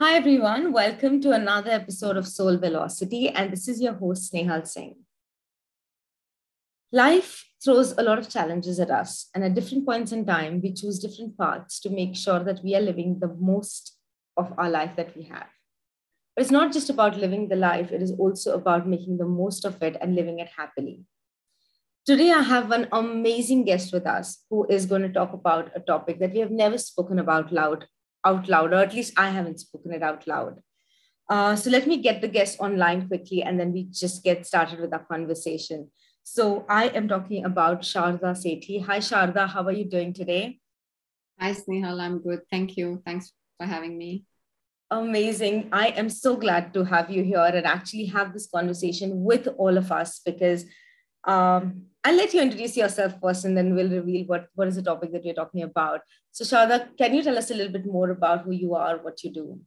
Hi, everyone. Welcome to another episode of Soul Velocity. And this is your host, Snehal Singh. Life throws a lot of challenges at us. And at different points in time, we choose different paths to make sure that we are living the most of our life that we have. But it's not just about living the life, it is also about making the most of it and living it happily. Today, I have an amazing guest with us who is going to talk about a topic that we have never spoken about loud out loud, or at least I haven't spoken it out loud. Uh, so let me get the guest online quickly and then we just get started with our conversation. So I am talking about Sharda Sethi. Hi, Sharda. How are you doing today? Hi, Snehal. I'm good. Thank you. Thanks for having me. Amazing. I am so glad to have you here and actually have this conversation with all of us because um, I'll let you introduce yourself first and then we'll reveal what, what is the topic that we're talking about. So, Sharda, can you tell us a little bit more about who you are, what you do?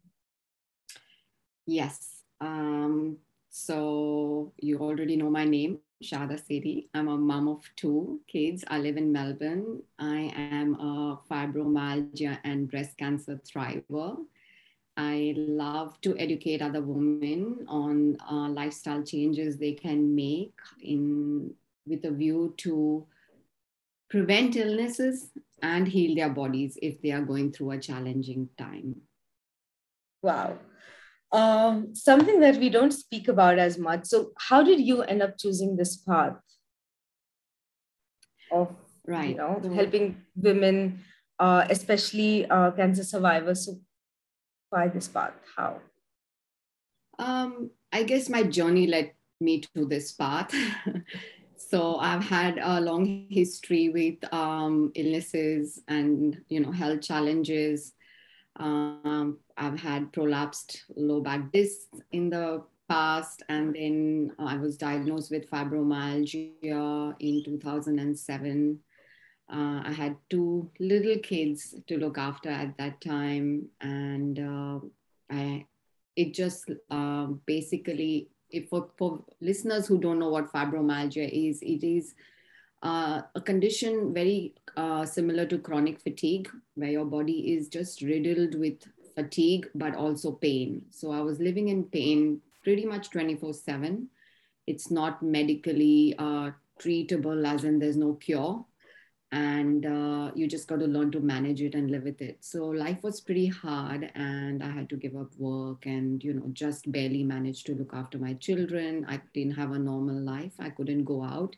Yes. Um, so, you already know my name, Sharda Sethi. I'm a mom of two kids. I live in Melbourne. I am a fibromyalgia and breast cancer thriver. I love to educate other women on uh, lifestyle changes they can make in with a view to prevent illnesses and heal their bodies if they are going through a challenging time. Wow. Um, something that we don't speak about as much. So, how did you end up choosing this path of right. you know helping women, uh, especially uh, cancer survivors? So, why this path? How? Um, I guess my journey led me to this path. so I've had a long history with um, illnesses and you know health challenges. Um, I've had prolapsed low back discs in the past, and then I was diagnosed with fibromyalgia in 2007. Uh, I had two little kids to look after at that time, and uh, I it just uh, basically if for, for listeners who don't know what fibromyalgia is, it is uh, a condition very uh, similar to chronic fatigue, where your body is just riddled with fatigue, but also pain. So I was living in pain pretty much 24 7. It's not medically uh, treatable, as in there's no cure and uh, you just got to learn to manage it and live with it. So life was pretty hard and i had to give up work and you know just barely managed to look after my children. I didn't have a normal life. I couldn't go out.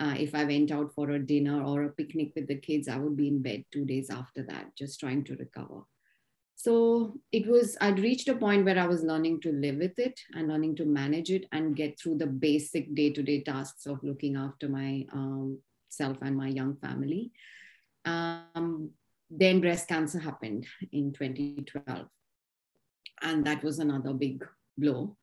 Uh, if i went out for a dinner or a picnic with the kids i would be in bed two days after that just trying to recover. So it was i'd reached a point where i was learning to live with it and learning to manage it and get through the basic day-to-day tasks of looking after my um, myself and my young family. Um, then breast cancer happened in 2012. And that was another big blow.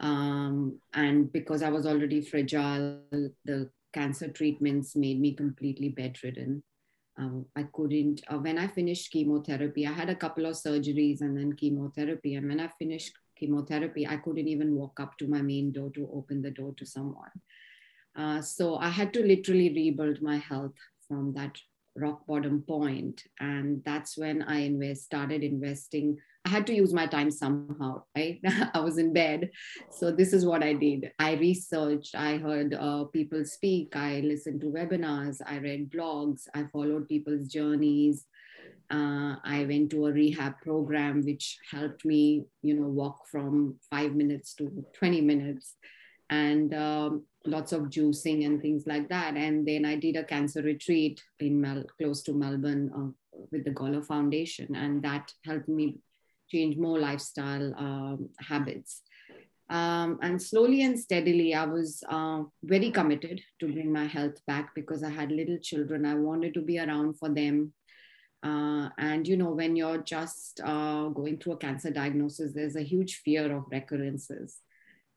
Um, and because I was already fragile, the cancer treatments made me completely bedridden. Um, I couldn't, uh, when I finished chemotherapy, I had a couple of surgeries and then chemotherapy. And when I finished chemotherapy, I couldn't even walk up to my main door to open the door to someone. Uh, so I had to literally rebuild my health from that rock bottom point, and that's when I invest, started investing. I had to use my time somehow, right? I was in bed, so this is what I did. I researched, I heard uh, people speak, I listened to webinars, I read blogs, I followed people's journeys. Uh, I went to a rehab program, which helped me, you know, walk from five minutes to 20 minutes and um, lots of juicing and things like that. And then I did a cancer retreat in Mel- close to Melbourne uh, with the Gawler Foundation, and that helped me change more lifestyle um, habits. Um, and slowly and steadily, I was uh, very committed to bring my health back because I had little children. I wanted to be around for them. Uh, and you know, when you're just uh, going through a cancer diagnosis, there's a huge fear of recurrences.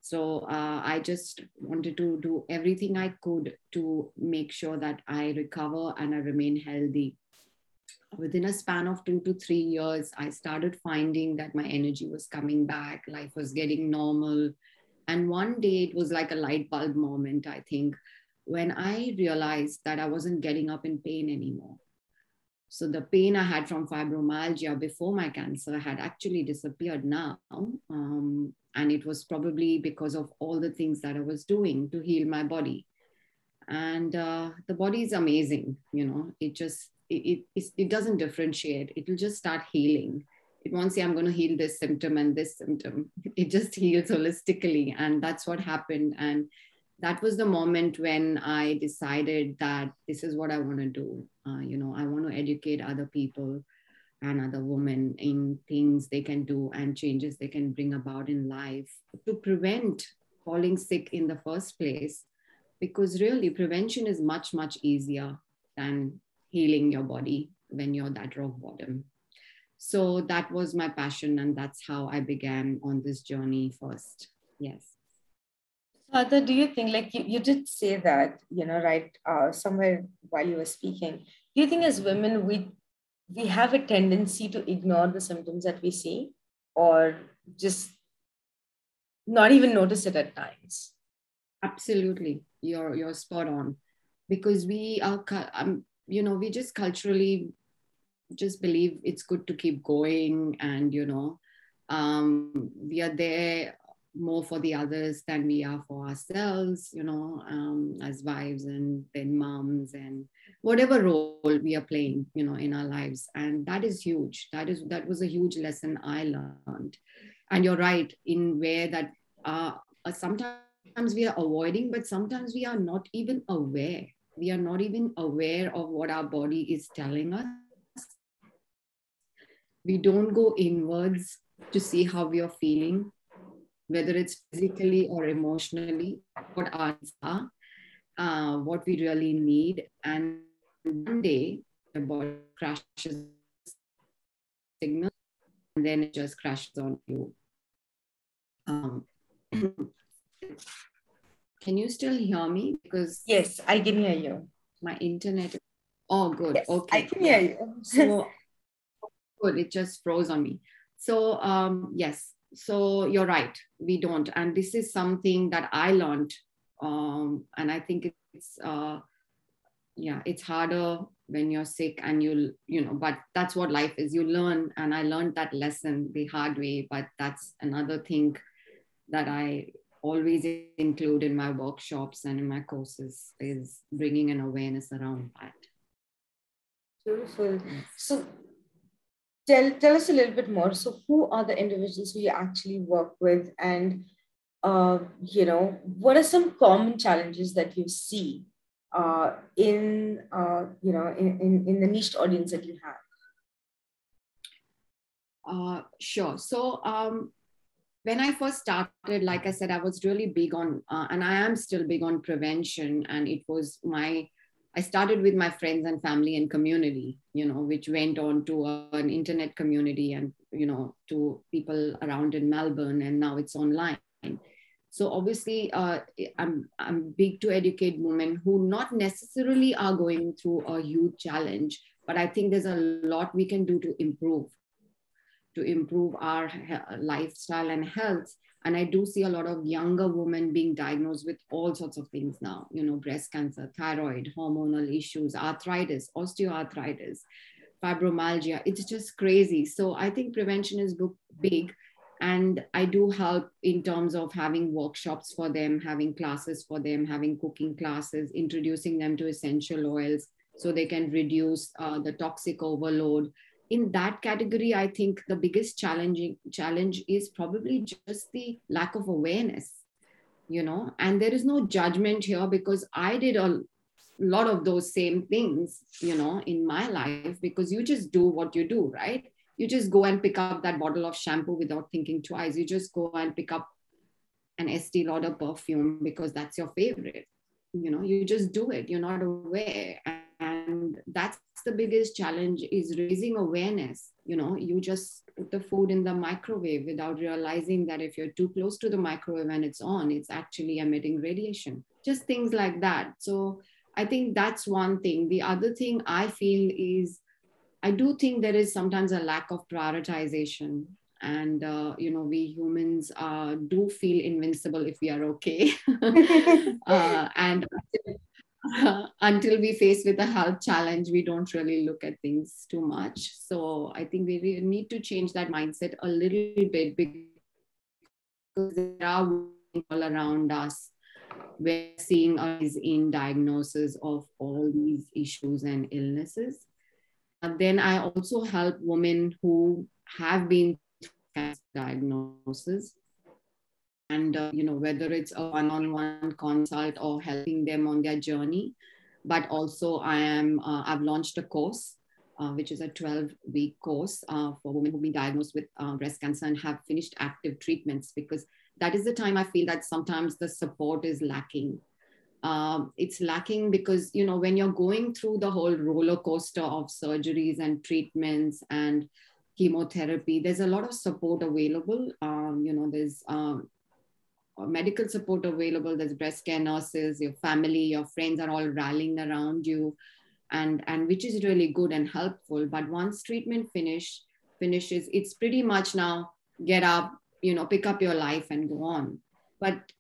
So uh, I just wanted to do everything I could to make sure that I recover and I remain healthy. Within a span of two to three years, I started finding that my energy was coming back, life was getting normal. And one day it was like a light bulb moment, I think, when I realized that I wasn't getting up in pain anymore. So the pain I had from fibromyalgia before my cancer had actually disappeared now. Um, and it was probably because of all the things that I was doing to heal my body. And uh, the body is amazing, you know, it just, it, it, it doesn't differentiate. It will just start healing. It won't say, I'm going to heal this symptom and this symptom. It just heals holistically. And that's what happened. And that was the moment when I decided that this is what I want to do. Uh, you know, I want to educate other people and other women in things they can do and changes they can bring about in life to prevent falling sick in the first place. Because really, prevention is much, much easier than healing your body when you're that rock bottom. So that was my passion, and that's how I began on this journey first. Yes. Father, do you think, like you, you did say that, you know, right, uh, somewhere while you were speaking, do you think as women, we, we have a tendency to ignore the symptoms that we see or just not even notice it at times? Absolutely. You're, you're spot on because we are, um, you know, we just culturally just believe it's good to keep going and, you know, um, we are there more for the others than we are for ourselves, you know, um, as wives and then moms and whatever role we are playing, you know, in our lives. And that is huge. That is that was a huge lesson I learned. And you're right in where that uh, sometimes we are avoiding, but sometimes we are not even aware. We are not even aware of what our body is telling us. We don't go inwards to see how we are feeling whether it's physically or emotionally, what our are, uh, what we really need. And one day the body crashes signal and then it just crashes on you. Um, can you still hear me? Because yes, I can hear you. My internet. Oh, good. Yes, okay, I can hear you. so good. It just froze on me. So um, yes, so you're right we don't. And this is something that i learned um, and i think it's uh, yeah it's harder when you're sick and you you know but that's what life is. You learn and i learned that lesson the hard way but that's another thing that i always include in my workshops and in my courses is bringing an awareness around that. Beautiful. So tell tell us a little bit more. So, who are the individuals who you actually work with, and uh, you know, what are some common challenges that you see uh, in uh, you know in, in, in the niche audience that you have? Uh, sure. So um, when I first started, like I said, I was really big on, uh, and I am still big on prevention. And it was my I started with my friends and family and community, you know, which went on to an internet community and, you know, to people around in Melbourne, and now it's online. So obviously, uh, I'm I'm big to educate women who not necessarily are going through a huge challenge, but I think there's a lot we can do to improve, to improve our lifestyle and health and i do see a lot of younger women being diagnosed with all sorts of things now you know breast cancer thyroid hormonal issues arthritis osteoarthritis fibromyalgia. It's just crazy. So i think prevention is big. And i do help in terms of having workshops for them having classes for them having cooking classes introducing them to essential oils so they can reduce uh, the toxic overload in that category i think the biggest challenging challenge is probably just the lack of awareness you know? And there is no judgment here because i did a lot of those same things you know in my life because you just do what you do right? You just go and pick up that bottle of shampoo without thinking twice. You just go and pick up an estee lauder perfume because that's your favorite you know? You just do it. You're not aware and that's the biggest challenge is raising awareness. You know you just put the food in the microwave without realizing that if you're too close to the microwave and it's on it's actually emitting radiation. Just things like that. So i think that's one thing. The other thing i feel is i do think there is sometimes a lack of prioritization. And uh, you know we humans uh, do feel invincible if we are okay. Uh, and until we face with a health challenge, we don't really look at things too much. So I think we really need to change that mindset a little bit because there are people around us. We're seeing us in diagnosis of all these issues and illnesses. And then I also help women who have been diagnosis and uh, you know whether it's a one-on-one consult or helping them on their journey. But also i am uh, i've launched a course uh, which is a 12 week course uh, for women who've been diagnosed with uh, breast cancer and have finished active treatments because that is the time i feel that sometimes the support is lacking. Um, it's lacking because you know when you're going through the whole roller coaster of surgeries and treatments and chemotherapy there's a lot of support available. Um, you know there's um, medical support available. There's breast care nurses, your family, your friends are all rallying around you, and and which is really good and helpful. But once treatment finish finishes, it's pretty much now get up, you know, pick up your life and go on. But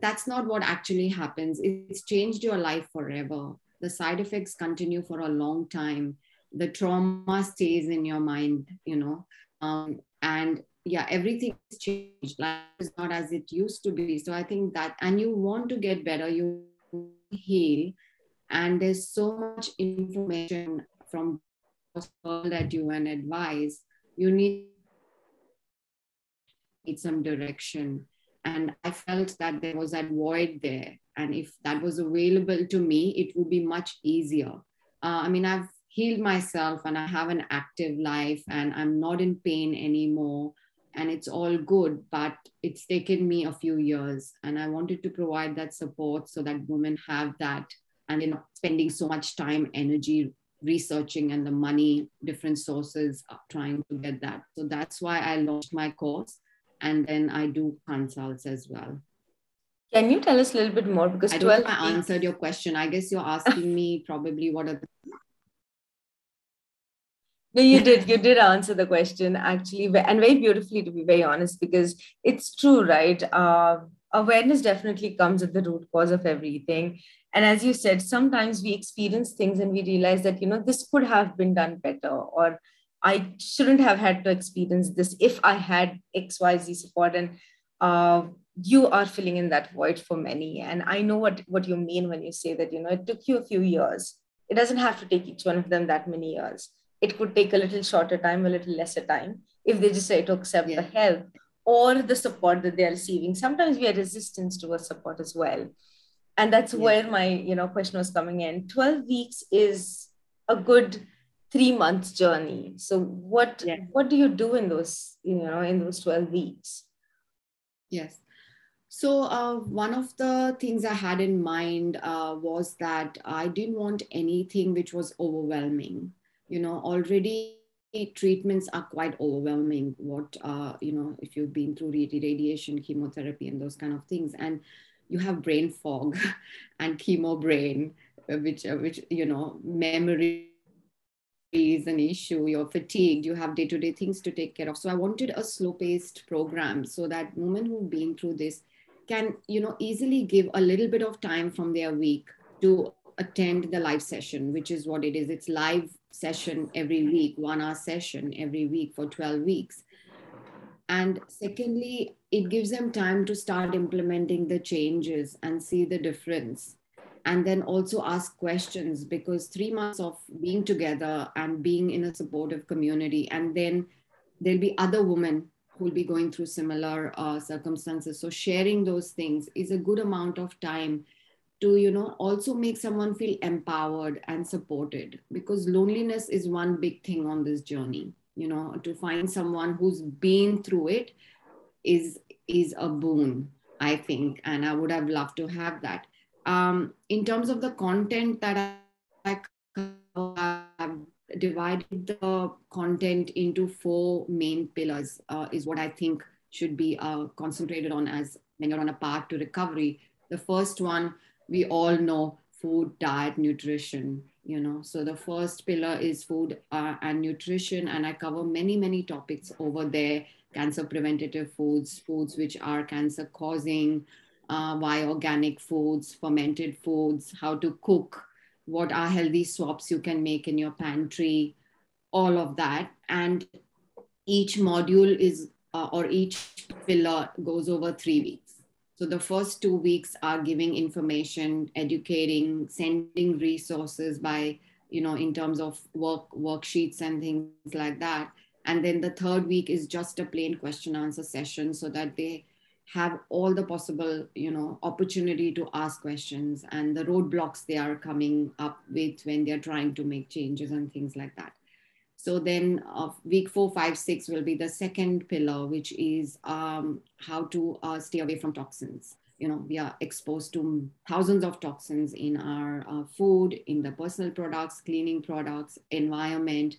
that's not what actually happens. It's changed your life forever. The side effects continue for a long time. The trauma stays in your mind, you know, um, and yeah everything's changed. Life is not as it used to be. So i think that and you want to get better you heal. And there's so much information from all that you and advise. You need need some direction. And i felt that there was that void there. And if that was available to me it would be much easier. Uh, i mean i've healed myself and i have an active life and i'm not in pain anymore it's all good but it's taken me a few years. And i wanted to provide that support so that women have that and know spending so much time energy researching and the money different sources uh, trying to get that. So that's why i launched my course. And then i do consults as well. Can you tell us a little bit more? Because i don't 12 know i answered your question. I guess you're asking me probably what are the no you did you did answer the question actually and very beautifully to be very honest because it's true right? Uh, awareness definitely comes at the root cause of everything. And as you said sometimes we experience things and we realize that you know this could have been done better or i shouldn't have had to experience this if i had xyz support. And uh, you are filling in that void for many. And i know what what you mean when you say that you know it took you a few years. It doesn't have to take each one of them that many years it could take a little shorter time, a little lesser time if they just say to accept yeah. the help or the support that they are receiving. Sometimes we are resistant towards support as well. And that's yeah. where my, you know, question was coming in. 12 weeks is a good three months journey. So what yeah. what do you do in those, you know, in those 12 weeks? Yes. So uh, one of the things I had in mind uh, was that I didn't want anything which was overwhelming you know already treatments are quite overwhelming what uh, you know if you've been through radiation chemotherapy and those kind of things. And you have brain fog and chemo brain uh, which uh, which you know memory is an issue you're fatigued you have day-to-day things to take care of. So i wanted a slow-paced program so that women who've been through this can you know easily give a little bit of time from their week to attend the live session which is what it is. It's live session every week, one hour session every week for 12 weeks. And secondly, it gives them time to start implementing the changes and see the difference. And then also ask questions because three months of being together and being in a supportive community, and then there'll be other women who will be going through similar uh, circumstances. So, sharing those things is a good amount of time to you know also make someone feel empowered and supported because loneliness is one big thing on this journey. You know to find someone who's been through it is is a boon i think and i would have loved to have that. Um, in terms of the content that i have divided the content into four main pillars uh, is what i think should be uh, concentrated on as when you're on a path to recovery. The first one we all know food, diet, nutrition, you know. So the first pillar is food uh, and nutrition, and I cover many, many topics over there cancer preventative foods, foods which are cancer causing, uh, why organic foods, fermented foods, how to cook, what are healthy swaps you can make in your pantry, all of that. And each module is, uh, or each pillar goes over three weeks. So the first two weeks are giving information, educating, sending resources by, you know, in terms of work worksheets and things like that. And then the third week is just a plain question answer session so that they have all the possible you know opportunity to ask questions and the roadblocks they are coming up with when they're trying to make changes and things like that so then uh, week four five six will be the second pillar which is um, how to uh, stay away from toxins. You know we are exposed to thousands of toxins in our uh, food in the personal products cleaning products environment.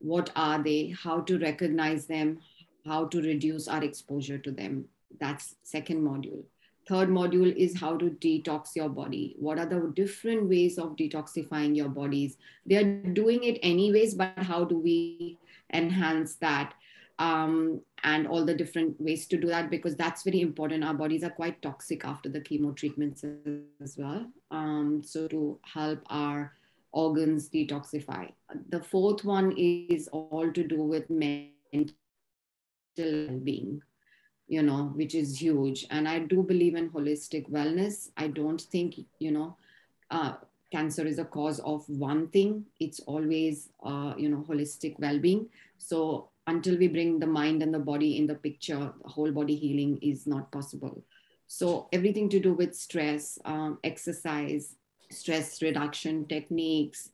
What are they? How to recognize them? How to reduce our exposure to them? That's second module third module is how to detox your body. What are the different ways of detoxifying your bodies? They're doing it anyways but how do we enhance that? Um, and all the different ways to do that because that's very important. Our bodies are quite toxic after the chemo treatments as well um, so to help our organs detoxify. The fourth one is all to do with mental well-being you know, which is huge. And I do believe in holistic wellness. I don't think, you know, uh, cancer is a cause of one thing. It's always, uh, you know, holistic well being. So until we bring the mind and the body in the picture, whole body healing is not possible. So everything to do with stress, um, exercise, stress reduction techniques,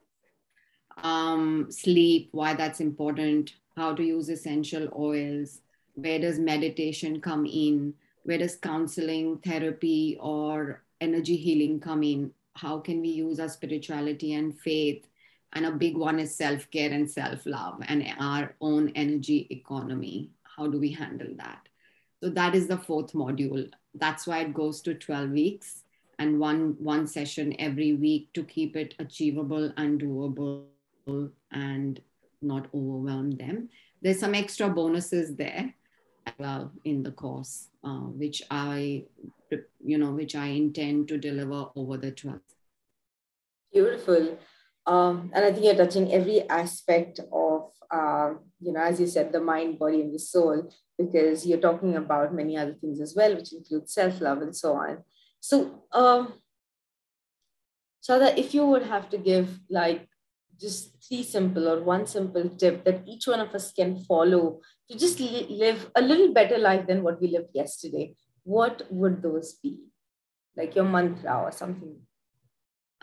um, sleep, why that's important, how to use essential oils, where does meditation come in? Where does counseling therapy or energy healing come in? How can we use our spirituality and faith? And a big one is self-care and self-love and our own energy economy. How do we handle that? So that is the fourth module. That's why it goes to 12 weeks and one one session every week to keep it achievable and doable and not overwhelm them. There's some extra bonuses there well in the course, uh, which I, you know, which I intend to deliver over the 12th. Beautiful. Um, and I think you're touching every aspect of, uh, you know, as you said, the mind, body, and the soul, because you're talking about many other things as well, which include self love and so on. So, um, that if you would have to give like just three simple or one simple tip that each one of us can follow to just li- live a little better life than what we lived yesterday, what would those be? Like your mantra or something?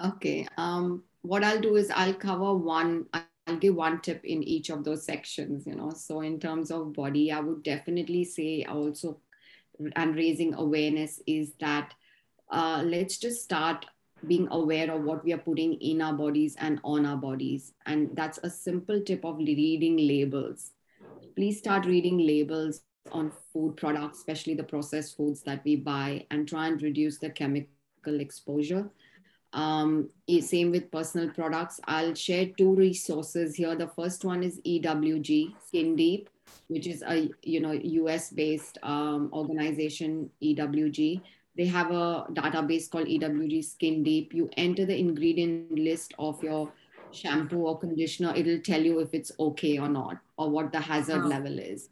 Okay. Um, what I'll do is I'll cover one, I'll give one tip in each of those sections, you know. So, in terms of body, I would definitely say also, and raising awareness is that uh, let's just start being aware of what we are putting in our bodies and on our bodies. And that's a simple tip of reading labels. Please start reading labels on food products, especially the processed foods that we buy, and try and reduce the chemical exposure. Um, same with personal products. I'll share two resources here. The first one is EWG, Skin Deep, which is a you know US based um, organization, EWG they have a database called EWG Skin Deep. You enter the ingredient list of your shampoo or conditioner, it'll tell you if it's okay or not, or what the hazard oh. level is.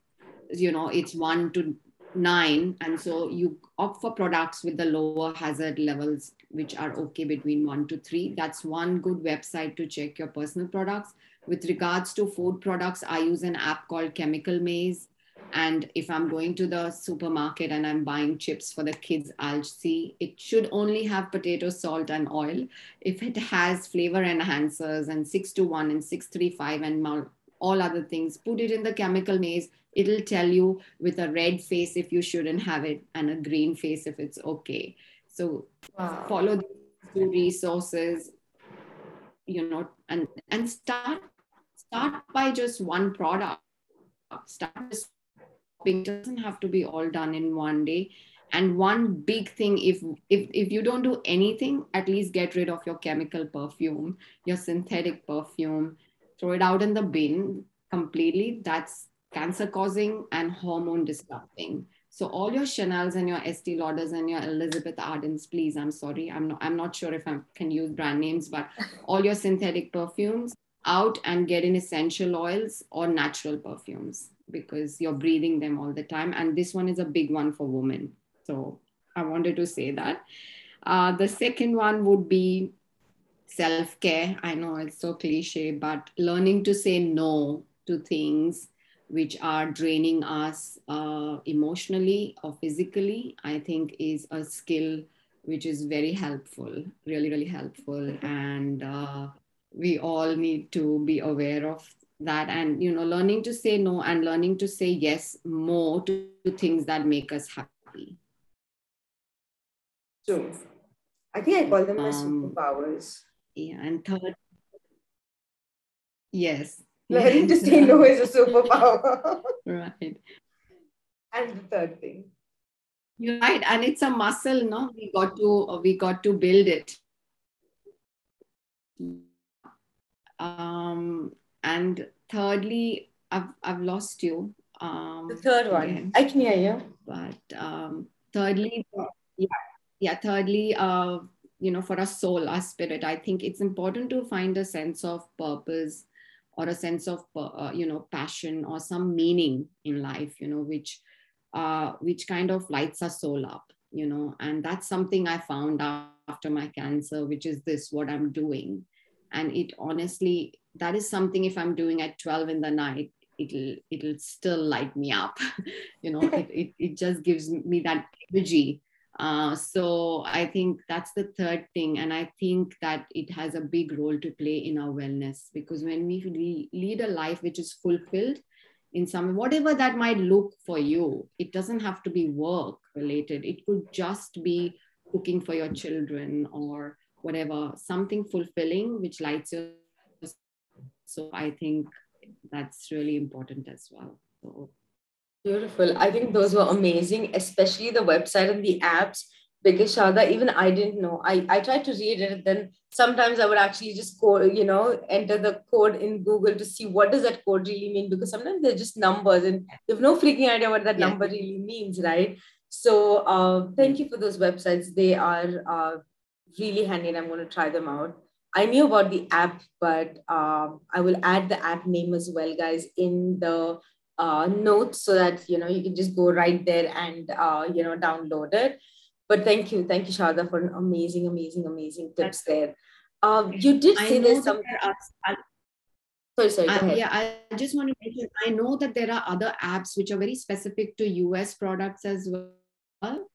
You know, it's one to nine. And so you opt for products with the lower hazard levels, which are okay between one to three. That's one good website to check your personal products. With regards to food products, I use an app called Chemical Maze and if I'm going to the supermarket and I'm buying chips for the kids, I'll see it should only have potato, salt, and oil. If it has flavor enhancers and 6 to 1 and 635 and all other things, put it in the chemical maze. It'll tell you with a red face if you shouldn't have it and a green face if it's okay. So wow. follow two resources, you know, and, and start start by just one product. Start it doesn't have to be all done in one day and one big thing if if if you don't do anything at least get rid of your chemical perfume your synthetic perfume throw it out in the bin completely that's cancer causing and hormone disrupting So all your Chanel's and your Estee Lauders and your Elizabeth Ardens, please. I'm sorry, I'm not. I'm not sure if I can use brand names, but all your synthetic perfumes out and get in essential oils or natural perfumes because you're breathing them all the time. And this one is a big one for women. So I wanted to say that. Uh, the second one would be self care. I know it's so cliche, but learning to say no to things which are draining us uh, emotionally or physically, I think is a skill which is very helpful, really, really helpful. And uh, we all need to be aware of that and you know learning to say no and learning to say yes more to, to things that make us happy so I think I call them my um, superpowers. Yeah, and third, yes. Learning to say no is a superpower. right. And the third thing. You're right, and it's a muscle. No, we got to we got to build it. Um, and thirdly, I've I've lost you. Um, the third one, again. I can hear you. But um, thirdly, yeah yeah thirdly uh, you know for our soul our spirit i think it's important to find a sense of purpose or a sense of uh, you know passion or some meaning in life you know which uh, which kind of lights our soul up you know and that's something i found after my cancer which is this what i'm doing and it honestly that is something if i'm doing at 12 in the night it'll it'll still light me up you know it, it, it just gives me that energy uh, so I think that's the third thing. And I think that it has a big role to play in our wellness because when we lead a life which is fulfilled in some, whatever that might look for you, it doesn't have to be work related. It could just be cooking for your children or whatever, something fulfilling which lights your. So I think that's really important as well. So Beautiful. I think those were amazing, especially the website and the apps. Because Sharda, even I didn't know. I, I tried to read it, then sometimes I would actually just code, you know, enter the code in Google to see what does that code really mean. Because sometimes they're just numbers and you have no freaking idea what that yeah. number really means, right? So uh, thank you for those websites. They are uh, really handy and I'm going to try them out. I knew about the app, but uh, I will add the app name as well, guys, in the uh, notes so that you know you can just go right there and uh, you know download it. But thank you. Thank you Sharda for an amazing amazing amazing tips there. Um, you did say there's some sorry sorry uh, yeah i just want to mention i know that there are other apps which are very specific to us products as well.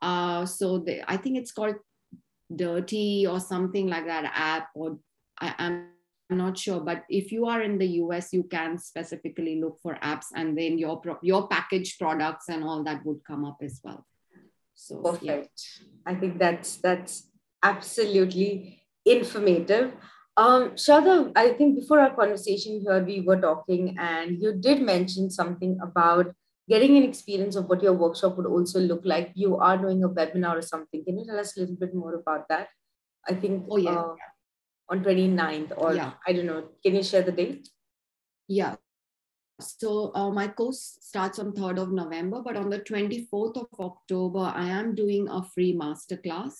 Uh, so they, i think it's called dirty or something like that app or I, am I'm not sure, but if you are in the US, you can specifically look for apps, and then your your packaged products and all that would come up as well. So perfect. Yeah. I think that's that's absolutely informative. Um, Sharda, I think before our conversation here, we were talking, and you did mention something about getting an experience of what your workshop would also look like. You are doing a webinar or something. Can you tell us a little bit more about that? I think. Oh yeah. Uh, on 29th or yeah. I don't know. Can you share the date? Yeah. So uh, my course starts on 3rd of November, but on the 24th of October, I am doing a free masterclass.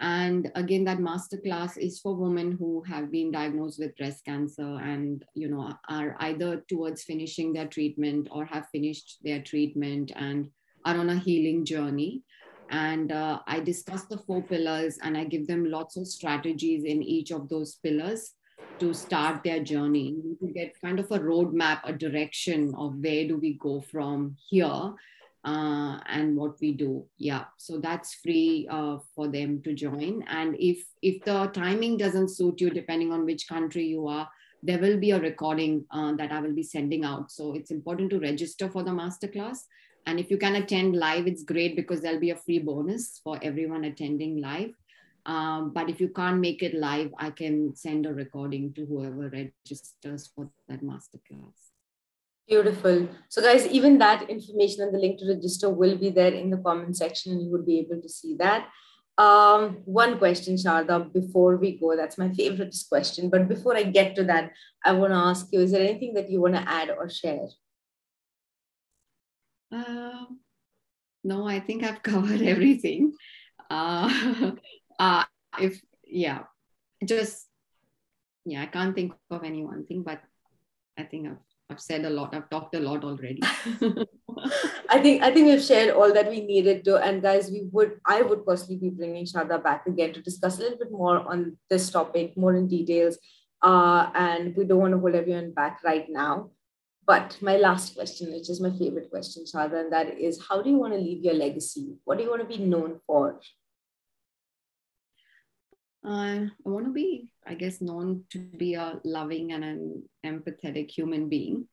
And again, that masterclass is for women who have been diagnosed with breast cancer and, you know, are either towards finishing their treatment or have finished their treatment and are on a healing journey. And uh, i discuss the four pillars and i give them lots of strategies in each of those pillars to start their journey. To get kind of a roadmap a direction of where do we go from here uh, and what we do yeah so that's free uh, for them to join and if if the timing doesn't suit you depending on which country you are there will be a recording uh, that i will be sending out so it's important to register for the masterclass and if you can attend live, it's great because there'll be a free bonus for everyone attending live. Um, but if you can't make it live, I can send a recording to whoever registers for that masterclass. Beautiful. So, guys, even that information and the link to register will be there in the comment section, and you will be able to see that. Um, one question, Sharda, before we go, that's my favorite question. But before I get to that, I want to ask you is there anything that you want to add or share? Uh, No, I think I've covered everything. Uh, uh, if yeah, just yeah, I can't think of any one thing, but I think I've I've said a lot. I've talked a lot already. I think I think we've shared all that we needed to. And guys, we would I would personally be bringing Sharda back again to discuss a little bit more on this topic, more in details. Uh, and we don't want to hold everyone back right now. But my last question, which is my favorite question, Sharda, and that is how do you want to leave your legacy? What do you want to be known for? Uh, I want to be, I guess, known to be a loving and an empathetic human being,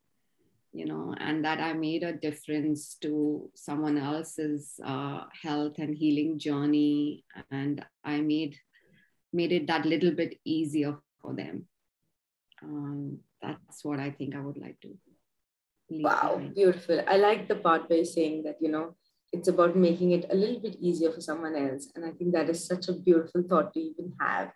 you know, and that I made a difference to someone else's uh, health and healing journey, and I made made it that little bit easier for them. Um, that's what I think I would like to. Wow, behind. beautiful. I like the part where you're saying that you know it's about making it a little bit easier for someone else. And i think that is such a beautiful thought to even have.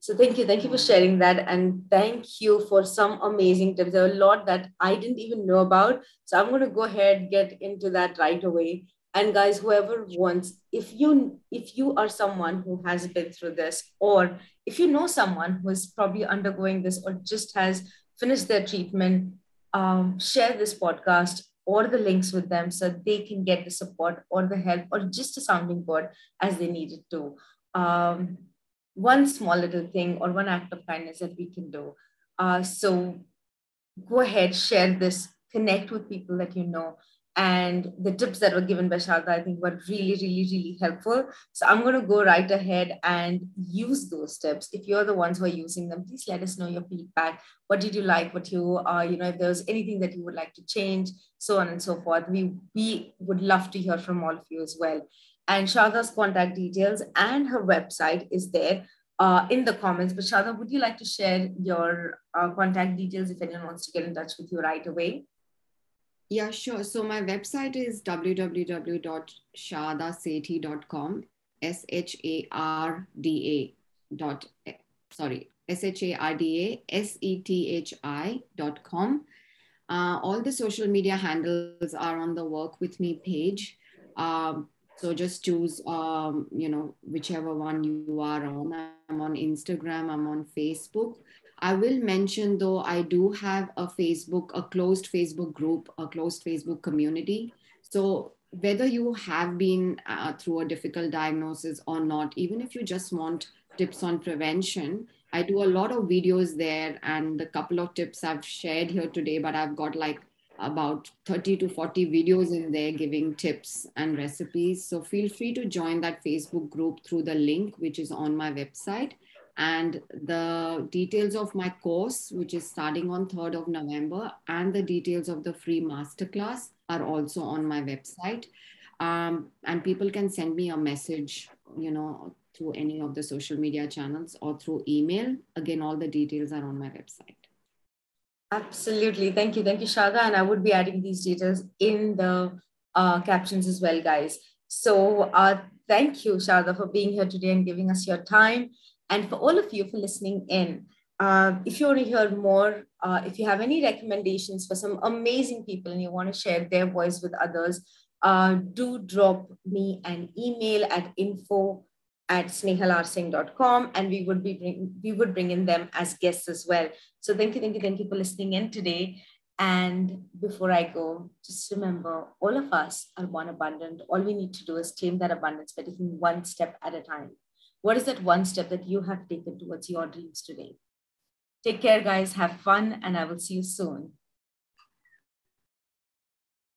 So thank you. Thank you for sharing that. And thank you for some amazing tips. There are a lot that i didn't even know about. So i'm going to go ahead get into that right away. And guys whoever wants if you if you are someone who has been through this or if you know someone who is probably undergoing this or just has finished their treatment um, share this podcast or the links with them so they can get the support or the help or just a sounding board as they need it to. Um, one small little thing or one act of kindness that we can do. Uh, so go ahead, share this, connect with people that you know, and the tips that were given by Sharda, I think were really, really, really helpful. So I'm going to go right ahead and use those tips. If you're the ones who are using them, please let us know your feedback. What did you like? What you, uh, you know, if there's anything that you would like to change, so on and so forth. We, we would love to hear from all of you as well. And Sharda's contact details and her website is there uh, in the comments. But Sharda, would you like to share your uh, contact details if anyone wants to get in touch with you right away? Yeah, sure. So my website is www.shardasethi.com, S H A R D A dot sorry, S H A R D A S E T H I dot com. Uh, all the social media handles are on the Work With Me page. Um, so just choose, um, you know, whichever one you are on. I'm on Instagram, I'm on Facebook. I will mention though, I do have a Facebook, a closed Facebook group, a closed Facebook community. So whether you have been uh, through a difficult diagnosis or not, even if you just want tips on prevention, I do a lot of videos there and a couple of tips I've shared here today, but I've got like about 30 to 40 videos in there giving tips and recipes. So feel free to join that Facebook group through the link, which is on my website and the details of my course, which is starting on 3rd of November, and the details of the free masterclass are also on my website. Um, and people can send me a message, you know, through any of the social media channels or through email. Again, all the details are on my website. Absolutely. Thank you. Thank you, Sharda. And I would be adding these details in the uh, captions as well, guys. So uh, thank you, Sharda, for being here today and giving us your time and for all of you for listening in. Uh, if you want to hear more, uh, if you have any recommendations for some amazing people and you want to share their voice with others, uh, do drop me an email at info at snehalarsing.com and we would be bring, we would bring in them as guests as well. So thank you, thank you, thank you for listening in today. And before I go, just remember all of us are one abundant. All we need to do is claim that abundance by taking one step at a time. What is that one step that you have taken towards your dreams today? Take care, guys. Have fun, and I will see you soon.